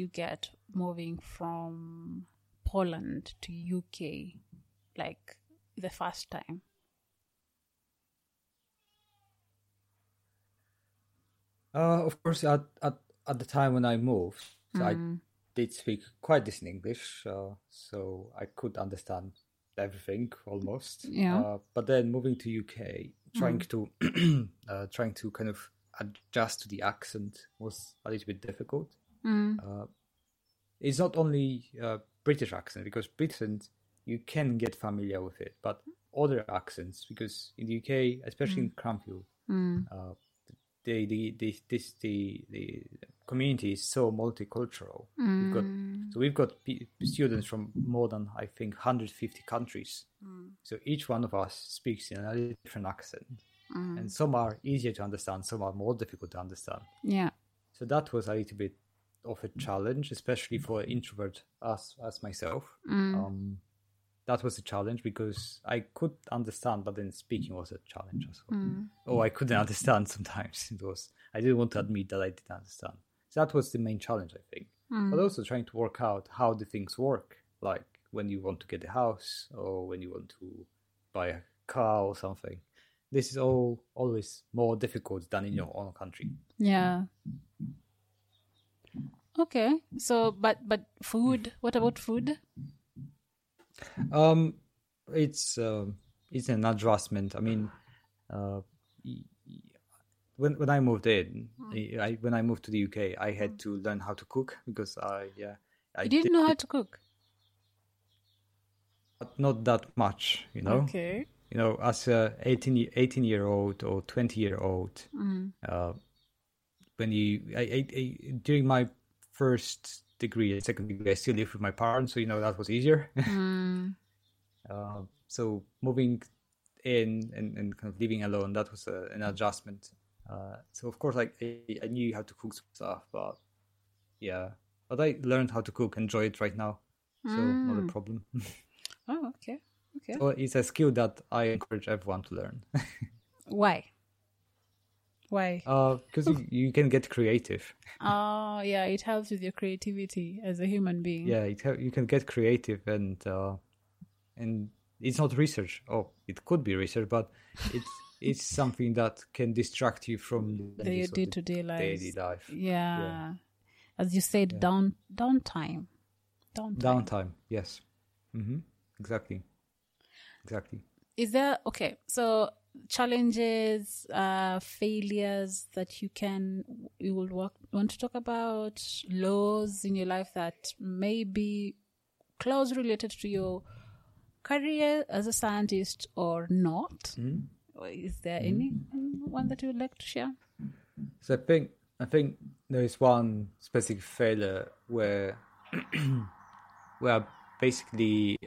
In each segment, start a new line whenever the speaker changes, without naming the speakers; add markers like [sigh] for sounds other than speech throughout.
you get moving from Poland to UK, like the first time?
Uh, of course, at, at at the time when I moved, so I
Mm.
did speak quite decent English, uh, so I could understand everything almost.
Yeah.
Uh, but then moving to UK, trying to [clears throat] uh, trying to kind of adjust to the accent was a little bit difficult.
Mm.
It's not only uh, British accent because Britain you can get familiar with it, but other accents because in the UK, especially in Cranfield,
Mm.
uh, the the the this the the community is so multicultural. We've got
Mm.
so we've got p- students from more than I think 150 countries.
Mm.
So each one of us speaks in a different accent,
Mm.
and some are easier to understand, some are more difficult to understand.
Yeah.
So that was a little bit of a challenge, especially for an introvert as as myself.
Mm.
Um, that was a challenge because I could understand, but then speaking was a challenge as well.
Mm.
Oh, I couldn't [laughs] understand sometimes. It was I didn't want to admit that I didn't understand. So that was the main challenge, I think.
Mm.
But also trying to work out how the things work, like when you want to get a house or when you want to buy a car or something. This is all always more difficult than in your own country.
Yeah. Okay. So, but but food. What about food?
Um, it's um, it's an adjustment. I mean, uh, when when I moved in, I when I moved to the UK, I had to learn how to cook because I yeah I
You didn't know how to cook.
but not that much, you know.
Okay.
You know, as a 18, 18 year old or twenty year old,
Mm.
uh, when you I, I, I, during my first degree and second degree, I still lived with my parents, so you know that was easier.
Mm. [laughs]
Uh, so moving in and, and kind of living alone, that was a, an adjustment. Uh, so of course, like I, I knew how to cook stuff, but yeah, but I learned how to cook, enjoy it right now, so not a
Mm.
problem. [laughs]
Oh, okay. Okay.
so it's a skill that I encourage everyone to learn, [laughs]
Why? Why?
because you, you can get creative.
Oh, [laughs] yeah. It helps with your creativity as a human being.
Yeah, it, ha- you can get creative, and uh, and it's not research. Oh, it could be research, but it's [laughs] it's something that can distract you from
The day to day life.
daily life.
Yeah. As you said,
Yeah.
down downtime. Downtime.
Downtime, yes. hmm Exactly. Exactly.
Is there okay? So challenges, uh, failures that you can you will work, want to talk about, laws in your life that may be close related to your career as a scientist or not.
Mhm.
Is there any one that you would like to share?
So I think I think there is one specific failure where [clears throat] where I basically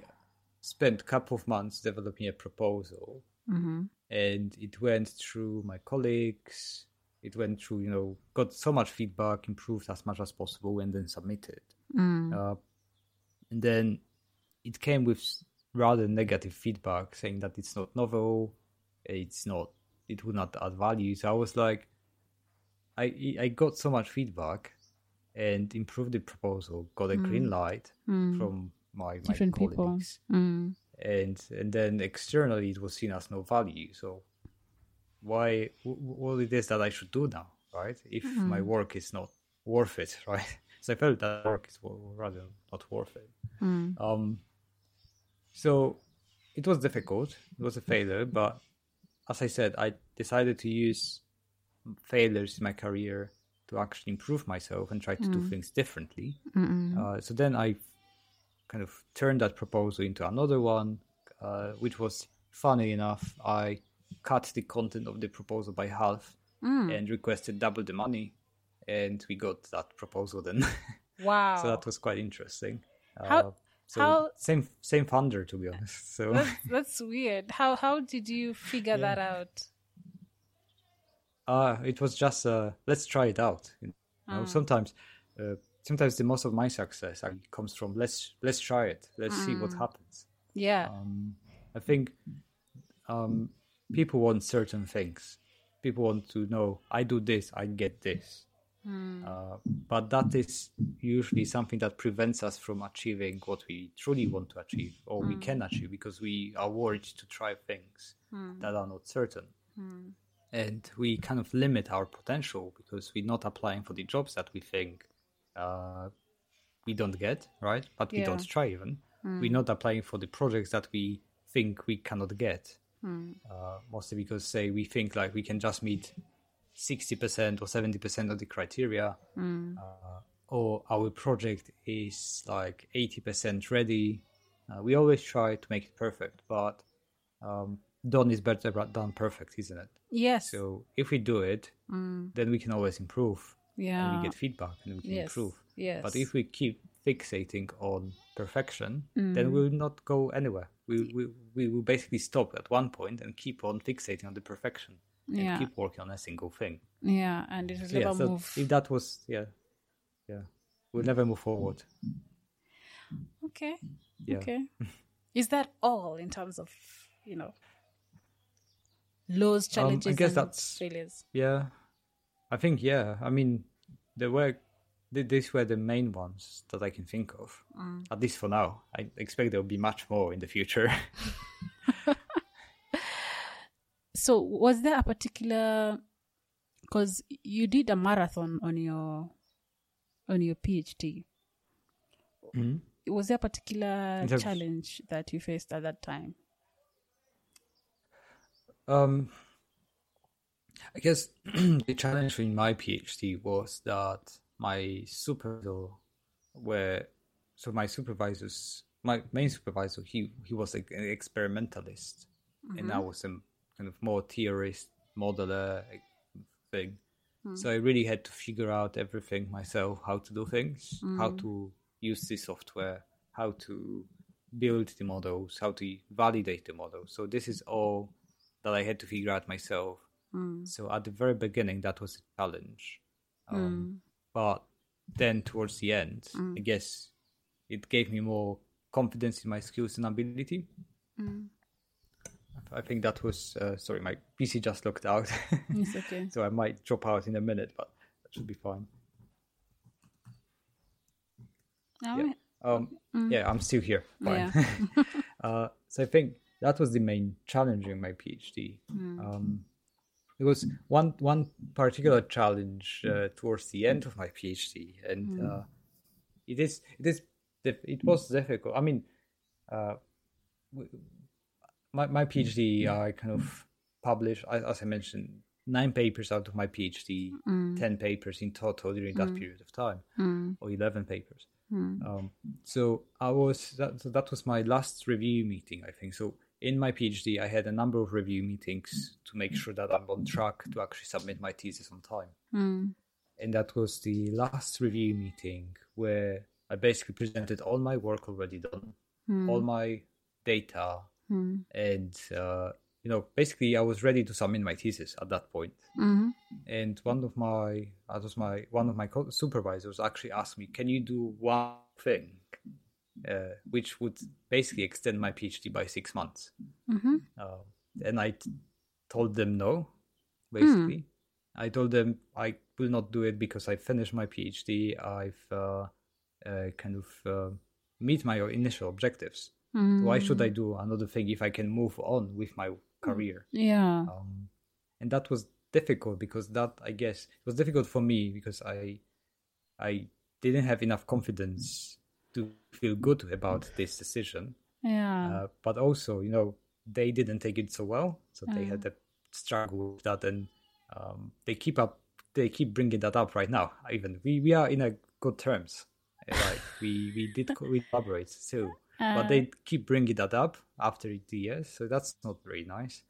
spent a couple of months developing a proposal
Mm-hmm.
And it went through my colleagues it went through you know got so much feedback improved as much as possible and then submitted
Mm.
uh, and then it came with rather negative feedback saying that it's not novel it's not it would not add value so i was like i i got so much feedback and improved the proposal got a green light
Mm.
from my, my
Different people.
colleagues
Mm.
And and then externally it was seen as no value. So why wh- wh- what it is that i should do now right? If my work is not worth it [laughs] right? So i felt that work is rather not worth it.
Mm.
um so it was difficult. It was a failure but as i said i decided to use failures in my career to to actually improve myself and try to do things differently. Uh, so then I kind of turned that proposal into another one, uh, which was funny enough. I cut the content of the proposal by half
Mm.
and requested double the money, and we got that proposal then. [laughs]
Wow.
so that was quite interesting.
How-
Uh, so
how-
same same funder to be honest. [laughs] So
that's, that's weird. How how did you figure
Yeah.
that out?
uh it was just uh let's try it out. You know,
Ah.
sometimes uh, sometimes the most of my success comes from let's let's try it. Let's see
Mm.
what happens.
Yeah.
Um, I think um, people want certain things. People want to know I do this, I get this.
Hmm.
Uh, but that is usually something that prevents us from achieving what we truly want to achieve or we can achieve because we are worried to try things that are not certain. And we kind of limit our potential because we're not applying for the jobs that we think uh, we don't get, right? But we
Yeah.
don't try even. We're not applying for the projects that we think we cannot get. Uh, mostly because, say, we think like we can just meet 60% or 70% of the criteria, uh, or our project is like 80% ready. Uh, we always try to make it perfect, but um, done is better than perfect, isn't it?
Yes.
So if we do it, then we can always improve
yeah.
we get feedback and we can
yes.
improve.
Yes.
But if we keep fixating on perfection,
Mm.
then we'll not go anywhere. We, we, we will basically stop at one point and keep on fixating on the perfection and
Yeah.
keep working on a single thing.
yeah, and it will
yeah,
never
so
move.
if that was, yeah, yeah, we'll never move forward.
Okay.
Yeah.
Okay. [laughs] Is that all in terms of you know lows,
Um, I
challenges,
guess
and
that's-
failures?
Yeah, I think yeah. I mean, there were these were the main ones that I can think of.
Mm.
At least for now. I expect there will be much more in the future. [laughs]
So, was there a particular? Because you did a marathon on your on your PhD.
Mhm.
Was there a particular challenge that you faced at that time?
Um, I guess [clears throat] the challenge in my PhD was that my supervisor were so my supervisors my main supervisor he he was like an experimentalist and mm-hmm. I was a kind of more theorist modeler thing. Hmm. So I really had to figure out everything myself, how to do things, how mm. to use the software, how to build the models, how to validate the models. So this is all that I had to figure out myself. So at the very beginning, that was a challenge. Um, But then towards the end, I guess it gave me more confidence in my skills and ability. I think that was uh, sorry, my PC just locked out, [laughs]
It's okay.
so I might drop out in a minute, but that should be fine.
All
Yeah.
right.
Um, Yeah, I'm still here. Fine.
Yeah. [laughs]
uh, so I think that was the main challenge in my PhD. Um, it was one one particular challenge uh, towards the end of my PhD, and uh, it is it is it was difficult. I mean, uh, my my PhD I kind of published, as as I mentioned, nine papers out of my PhD, ten papers in total during that period of time, or eleven papers. Um, so I was that, so that was my last review meeting, I think. So in my PhD, I had a number of review meetings to make sure that I'm on track to actually submit my thesis on time.
Mm.
And that was the last review meeting where I basically presented all my work already done, all my data, and uh, you know, basically I was ready to submit my thesis at that point.
Mm-hmm.
And one of my that was my one of my co- supervisors actually asked me, "Can you do one thing, uh, which would basically extend my PhD by six months?"
Mm-hmm.
Uh, and I t- told them no. Basically, I told them I will not do it because I finished my PhD. I've uh, uh, kind of uh, meet my initial objectives.
Mm-hmm.
Why should I do another thing if I can move on with my career?
Yeah.
um, and that was difficult because that I guess it was difficult for me because I I didn't have enough confidence to feel good about this decision.
Yeah.
Uh, but also, you know, they didn't take it so well, so they had a struggle with that, and um, they keep up they keep bringing that up right now. Even we we are in a good terms. Like we we did we collaborate too, but they keep bringing that up after the years. So that's not very nice.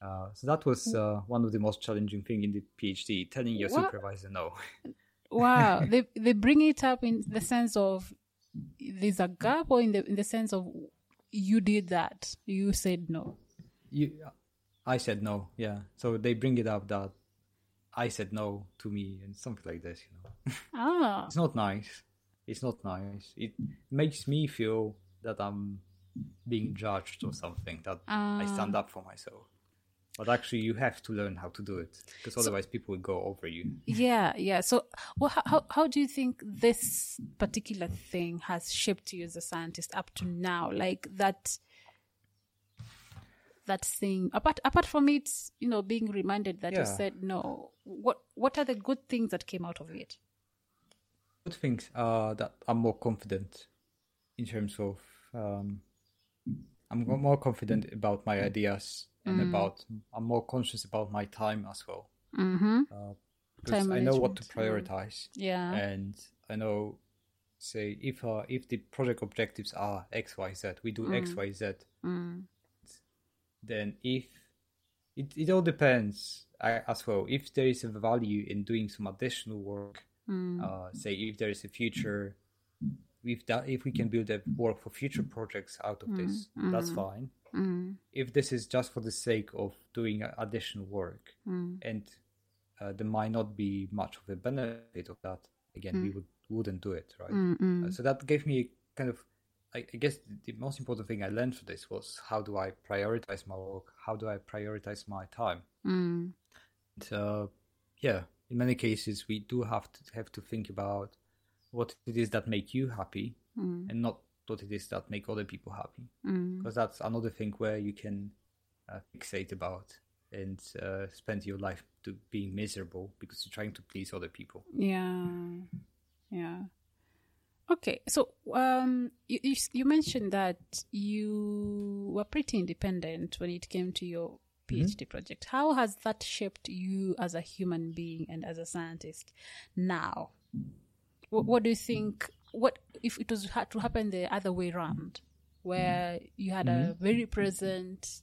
Uh, so that was uh, one of the most challenging thing in the PhD, telling your
What?
supervisor no. [laughs]
wow they they bring it up in the sense of there's a gap or in the in the sense of you did that you said no
You, I said no. Yeah. So they bring it up that I said no to me and something like this. You know, [laughs]
ah
it's not nice. It's not nice. It makes me feel that I'm being judged or something. That I stand up for myself. But actually, you have to learn how to do it because otherwise, people will go over you.
yeah yeah. So well, how, how do you think this particular thing has shaped you as a scientist up to now? Like that that thing apart apart from it you know being reminded that you said no what what are the good things that came out of it?
Good things are that I'm more confident in terms of um, I'm more confident about my ideas and about I'm more conscious about my time as well.
mm-hmm.
Uh, because
Time
I know what to prioritize,
yeah
and I know, say, if uh, if the project objectives are X Y Z, we do X Y Z.
mm.
Then if it it all depends uh, as well. If there is a value in doing some additional work,
Mm.
uh, say if there is a future if that if we can build a work for future projects out of this that's fine
Mm.
if this is just for the sake of doing additional work
Mm.
and uh, there might not be much of a benefit of that again we would wouldn't do it right Uh, so that gave me kind of I, I guess the most important thing I learned for this was how do I prioritize my work? How do I prioritize my time?
Mm.
And, uh, yeah, in many cases we do have to have to think about what it is that make you happy
Mm.
and not what it is that make other people happy
Mm.
because that's another thing where you can uh, fixate about and uh, spend your life to being miserable because you're trying to please other people
Yeah, yeah. Okay, so um, you, you you mentioned that you were pretty independent when it came to your PhD project. How has that shaped you as a human being and as a scientist now? What, what do you think? What if it was had to happen the other way around, where mm. you had a mm-hmm. very present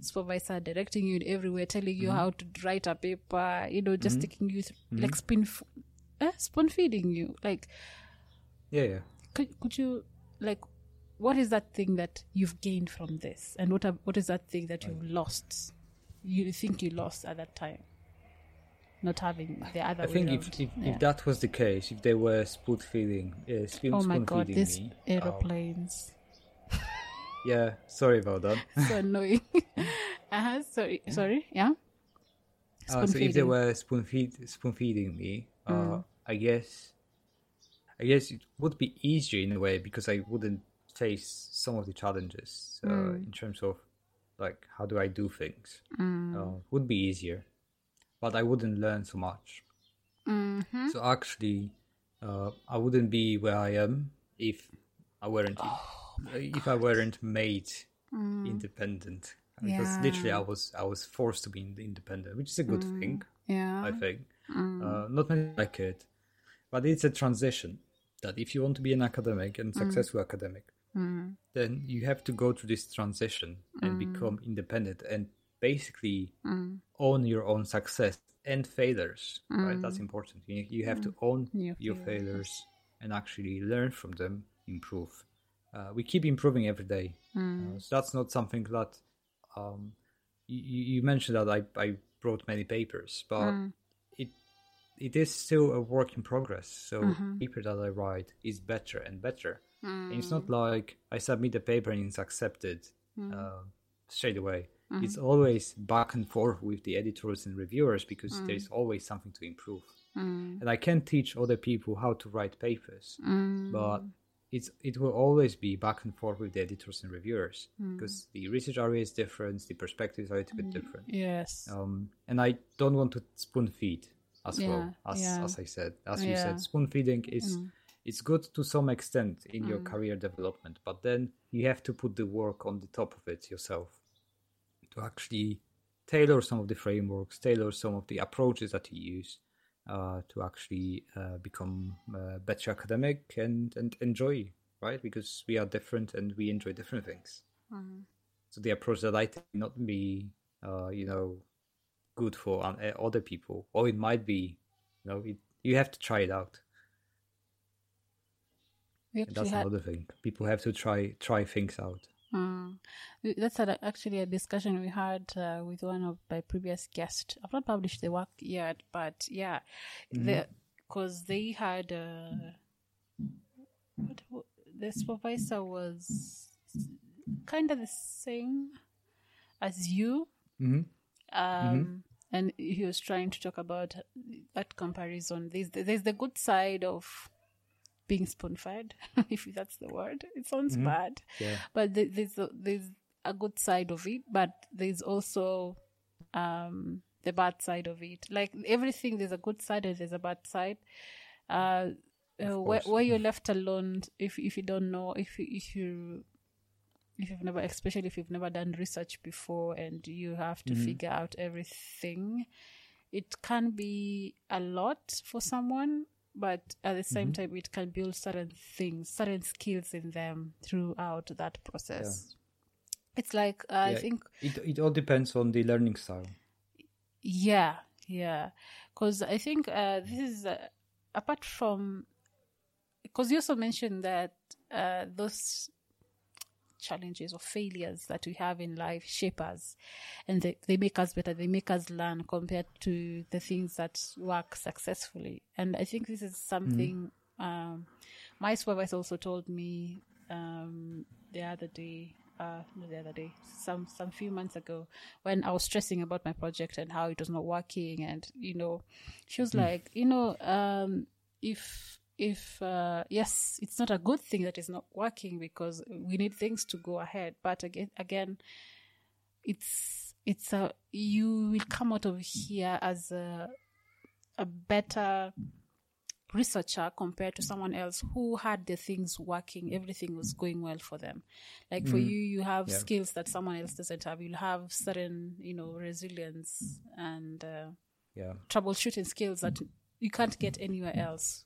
supervisor directing you everywhere, telling you mm-hmm. how to write a paper, you know, just mm-hmm. taking you th- like spoon, f- eh, spoon feeding you. Like,
yeah yeah.
could, could you like, what is that thing that you've gained from this, and what are, what is that thing that you've lost? You think you lost at that time, not having the other
I think if, if,
Yeah.
if that was the case, if they were spoon feeding, uh, spoon,
oh my
spoon
god, these
me,
aeroplanes. [laughs]
yeah, sorry about that. [laughs]
so annoying. [laughs] uh-huh, sorry, sorry, yeah.
Uh, so if they were spoon feed spoon feeding me, uh,
Mm.
I guess, I guess it would be easier in a way because I wouldn't face some of the challenges uh,
Mm.
in terms of like how do I do things.
Mm.
Uh, would be easier, but I wouldn't learn so much.
Mm-hmm.
So actually, uh, I wouldn't be where I am if I weren't
Oh
if I weren't made independent. Because literally, I
Mm.
Was I was forced to be independent, which is a good thing.
Yeah.
I think.
Mm.
Uh, not many like it, but it's a transition. That if you want to be an academic and successful academic,
Mm.
then you have to go through this transition and become independent and basically
Mm.
own your own success and failures. Right, that's important. You, you have to own
Your
your
failures.
failures and actually learn from them, improve. Uh, we keep improving every day. Uh, so that's not something that um, you, you mentioned that I, I wrote many papers, but it it is still a work in progress. So paper that I write is better and better. And it's not like I submit a paper and it's accepted uh, straight away. It's mm-hmm. always back and forth with the editors and reviewers because mm. there is always something to improve. Mm. And I can teach other people how to write papers, mm. but it's it will always be back and forth with the editors and reviewers because the research area is different, the perspectives are a little bit different.
Yes.
Um, and I don't want to spoon feed as well as
yeah.
as I said, as you said, spoon feeding is it's good to some extent in your career development, but then you have to put the work on the top of it yourself to actually tailor some of the frameworks, tailor some of the approaches that you use, uh, to actually uh, become uh, better academic and and enjoy right because we are different and we enjoy different things.
Mm.
So the approach that I take not be uh, you know good for um, uh, other people, or it might be you know it, you have to try it out. That's
had,
another thing. People have to try try things out.
Mm. That's a, actually a discussion we had uh, with one of my previous guests. I've not published the work yet, but yeah, because they had uh, what, the supervisor was kind of the same as you,
hmm
um, and he was trying to talk about that comparison. There's the, there's the good side of being spoon fed, [laughs] if that's the word. It sounds bad
Yeah.
but there's a, there's a good side of it, but there's also um, the bad side of it. Like everything, there's a good side and there's a bad side. Uh, uh, where, where you're left alone, if if you don't know, if you, if you if you've never, especially if you've never done research before, and you have to figure out everything, it can be a lot for someone. But at the same time, it can build certain things, certain skills in them throughout that process. It's like uh, I think
it it all depends on the learning style.
Yeah, yeah. Because I think uh, this is uh, apart from because you also mentioned that uh, those challenges or failures that we have in life shape us. And they, they make us better. They make us learn compared to the things that work successfully. And i think this is something um, my supervisor also told me um, the other day uh, not the other day some some few months ago when i was stressing about my project and how it was not working and you know she was like you know um, if if uh, yes it's not a good thing that it's not working because we need things to go ahead. But again again it's it's a you will come out of here as a a better researcher compared to someone else who had the things working everything was going well for them. Like for you you have
Yeah.
skills that someone else doesn't have. You'll have certain you know resilience and uh,
Yeah.
troubleshooting skills that you can't get anywhere else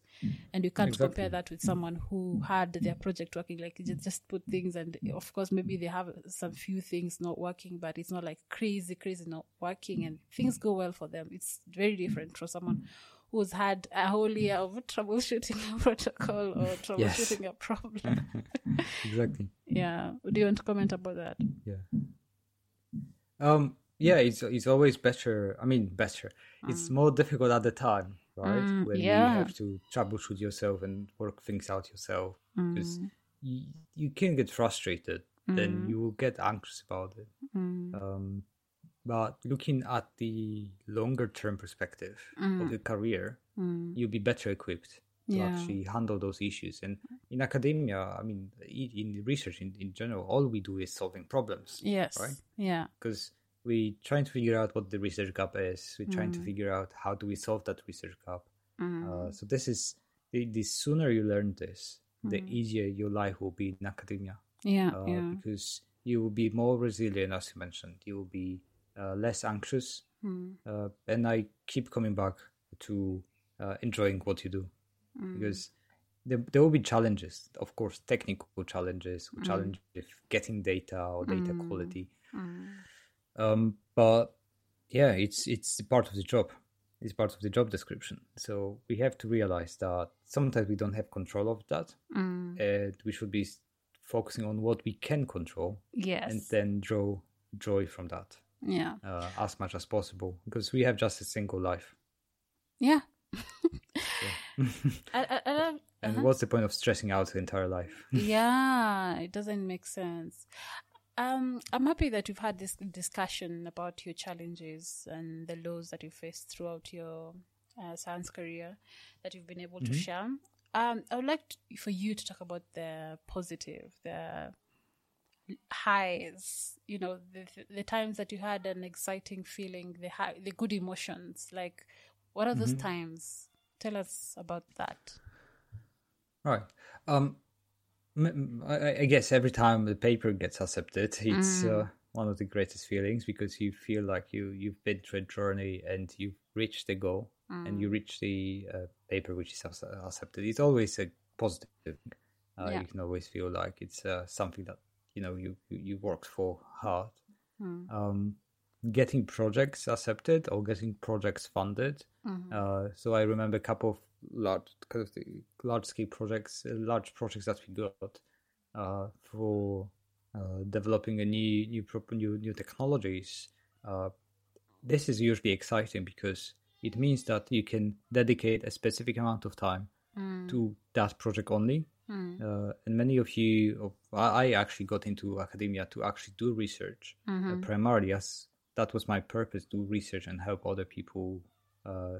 and you can't
Exactly.
compare that with someone who had their project working like you just put things and of course maybe they have some few things not working but it's not like crazy crazy not working and things go well for them it's very different from someone who's had a whole year of troubleshooting a [laughs] protocol or troubleshooting a problem [laughs]
Exactly.
yeah do you want to comment about that
Yeah. Um. Yeah. It's it's always better. I mean, better. It's more difficult at the time, right?
Mm,
when
yeah.
you have to troubleshoot yourself and work things out yourself, because mm. you, you can get frustrated. Then mm. you will get anxious about it. Mm. Um. But looking at the longer term perspective of your career, you'll be better equipped to
Yeah.
actually handle those issues. And in academia, I mean, in research in, in general, all we do is solving problems
yes
Right.
yeah
because we trying to figure out what the research gap is. We're trying to figure out how do we solve that research gap. Uh, so this is the, the sooner you learn this, the easier your life will be in academia.
Yeah
uh,
yeah.
because you will be more resilient, as you mentioned. You will be uh, less anxious, uh, and I keep coming back to uh, enjoying what you do. Because there, there will be challenges, of course, technical challenges, challenge with getting data or data quality. Um, but yeah, it's it's part of the job. It's part of the job description. So we have to realize that sometimes we don't have control of that, and we should be focusing on what we can control,
yes
and then draw joy from that
yeah
uh, as much as possible, because we have just a single life.
Yeah. I, I, I love,
And [laughs] what's the point of stressing out the entire life? [laughs]
yeah, it doesn't make sense. Um, I'm happy that you've had this discussion about your challenges and the lows that you faced throughout your uh, science career that you've been able to share. Um, I would like to, for you to talk about the positive, the highs. You know, the the times that you had an exciting feeling, the high, the good emotions. Like, what are those times? Tell us about that.
Right. Um, I, I guess every time the paper gets accepted, it's uh, one of the greatest feelings because you feel like you you've been through a journey and you've reached the goal and you reach the uh, paper which is accepted, it's always a positive thing. Uh,
Yeah.
You can always feel like it's uh, something that you know you you, worked for hard.
Mm.
Um, getting projects accepted or getting projects funded.
Mhm.
Uh, so I remember a couple of large, kind of the large scale projects, uh, large projects that we got uh, for uh, developing a new new new new technologies. Uh, this is usually exciting because it means that you can dedicate a specific amount of time
Mm.
to that project only.
Mm.
Uh, and many of you, of, I actually got into academia to actually do research uh,
Mhm.
primarily as that was my purpose: do research and help other people uh,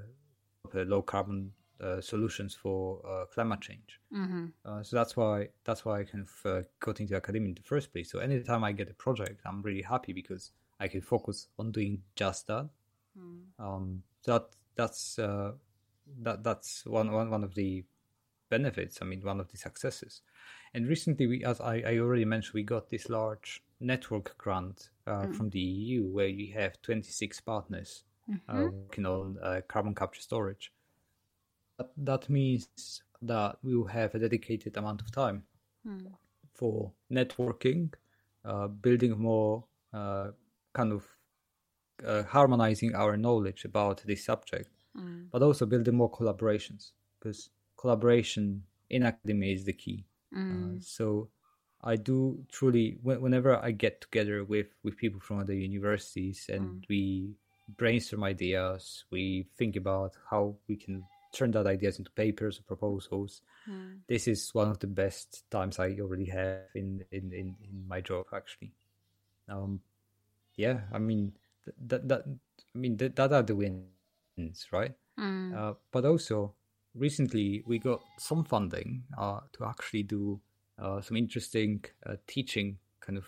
uh, low carbon uh, solutions for uh, climate change.
Mhm.
Uh, so that's why that's why I kind of uh, got into academia in the first place. So anytime I get a project, I'm really happy because I can focus on doing just that.
Mm.
Um, that that's uh, that that's one, one one of the benefits. I mean, one of the successes. And recently, we, as I, I already mentioned, we got this large network grant uh, from the EU where you have 26 partners uh, working on uh, carbon capture storage. That, that means that we will have a dedicated amount of time
Mm.
for networking, uh, building more uh, kind of uh, harmonizing our knowledge about this subject,
Mm.
but also building more collaborations because collaboration in academia is the key.
Mm.
Uh, so I do truly, wh- whenever I get together with, with people from other universities and we brainstorm ideas, we think about how we can turn that ideas into papers or proposals.
Mm.
This is one of the best times I already have in, in, in, in my job, actually. Um, yeah, I mean, that, that, I mean, that, that are the wins, right?
Mm.
Uh, but also, recently we got some funding uh, to actually do uh, some interesting uh, teaching kind of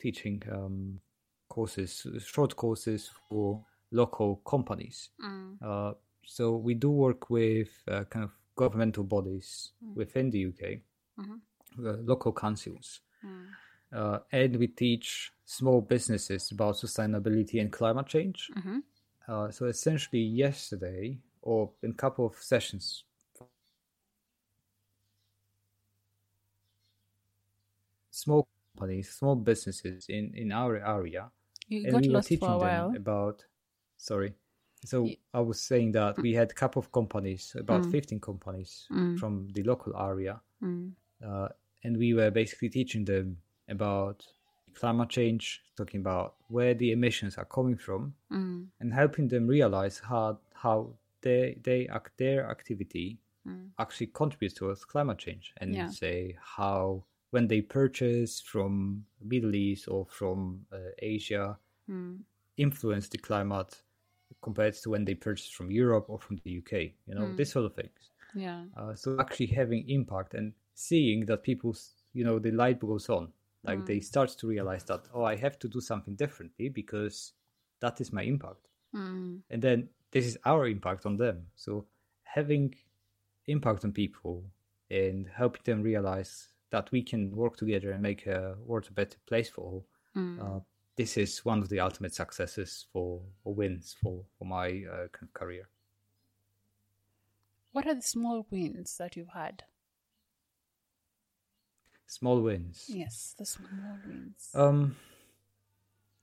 teaching um, courses, short courses for local companies.
Mm.
So we do work with uh, kind of governmental bodies within the UK,
Mhm.
uh, local councils,
Mm.
uh, and we teach small businesses about sustainability and climate change.
Mhm.
Uh, so essentially, yesterday or in a couple of sessions, small companies, small businesses in in our area,
You
and
got
we were teaching them
while.
about. Sorry, so I was saying that we had a couple of companies, about
Mm.
fifteen companies
Mm.
from the local area,
Mm.
uh, and we were basically teaching them about climate change, talking about where the emissions are coming from,
Mm.
and helping them realize how how they they act their activity
Mm.
actually contributes towards climate change, and
Yeah.
say how when they purchase from Middle East or from uh, Asia
Mm.
influence the climate compared to when they purchase from Europe or from the UK. You know,
Mm.
this sort of things.
Yeah.
Uh, so actually having impact and seeing that people's, you know, the light goes on. Like they start to realize that, oh, I have to do something differently because that is my impact.
Mm.
And then this is our impact on them. So having impact on people and helping them realize that we can work together and make a world a better place for all.
Mm.
Uh, this is one of the ultimate successes for or wins for, for my uh, kind of career.
What are the small wins that you've had?
Small wins.
Yes, the small wins.
Um,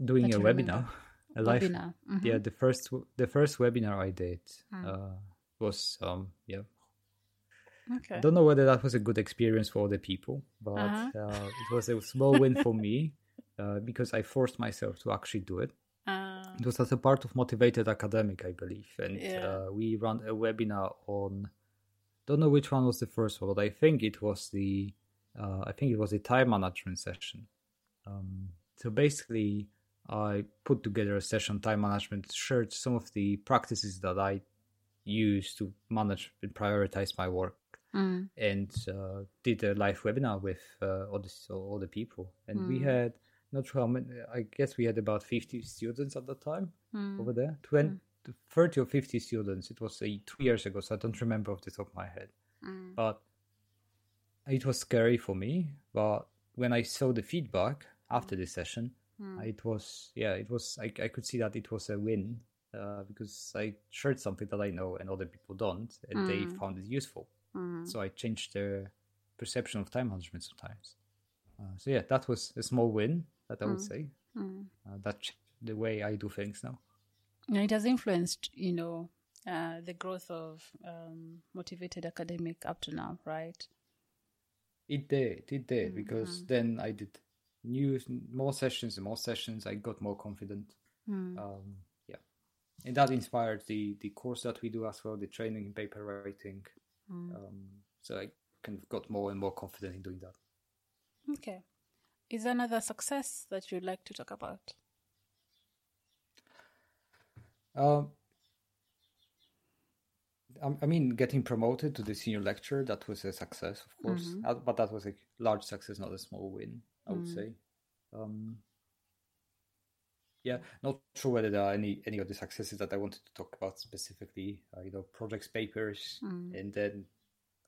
doing
That
a webinar,
remember.
a live.
Webinar. Mhm.
Yeah, the first the first webinar I did
Mm.
uh, was um yeah.
Okay.
I don't know whether that was a good experience for other people, but
Uh-huh.
uh, it was a small win for me [laughs] uh, because I forced myself to actually do it.
Uh,
It was as a part of Motivated Academic, I believe, and
Yeah.
uh, we ran a webinar on. Don't know which one was the first one, but I think it was the. Uh, I think it was the time management session. Um, so basically, I put together a session on time management, shared some of the practices that I use to manage and prioritize my work,
mm.
and uh, did a live webinar with uh, all the all the people, and we
Mm.
had not sure how many. I guess we had about fifty students at the time
Mm.
over there. 20, 30 or 50 students. It was uh, two years ago, so I don't remember off the top of my head.
Mm.
But it was scary for me. But when I saw the feedback after the session,
Mm.
it was, yeah, it was, I, I could see that it was a win uh, because I shared something that I know and other people don't, and they found it useful. So I changed their perception of time management sometimes. Uh, so yeah, that was a small win that I would say. Uh, that the way I do things now.
It has influenced, you know, uh, the growth of um, motivated academic up to now, right?
It did, it did, because then I did new more sessions and more sessions. I got more confident. Um, yeah, and that inspired the the course that we do as well, the training in paper writing. Um, so I kind of got more and more confident in doing that.
Okay. Is there another success that you'd like to talk about?
Um, I I mean, getting promoted to the senior lecturer, that was a success, of course. Uh, But that was a large success, not a small win, I would say. Um, yeah, not sure whether there are any, any other successes that I wanted to talk about specifically. Uh, you know, projects, papers, and then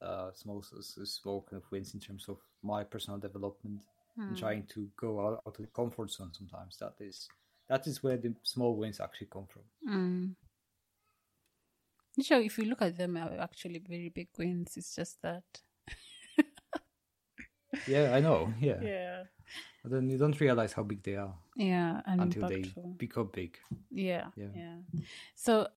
uh, small, small kind of wins in terms of my personal development and hmm. trying to go out, out of the comfort zone sometimes. That is that is where the small wins actually come from. Hmm.
Sure, if you look at them, are actually very big wins. It's just that. [laughs]
Yeah, I know. Yeah. [laughs]
Yeah.
But then you don't realize how big they are
Yeah,
until
impactful.
they become big.
Yeah,
Yeah.
yeah. So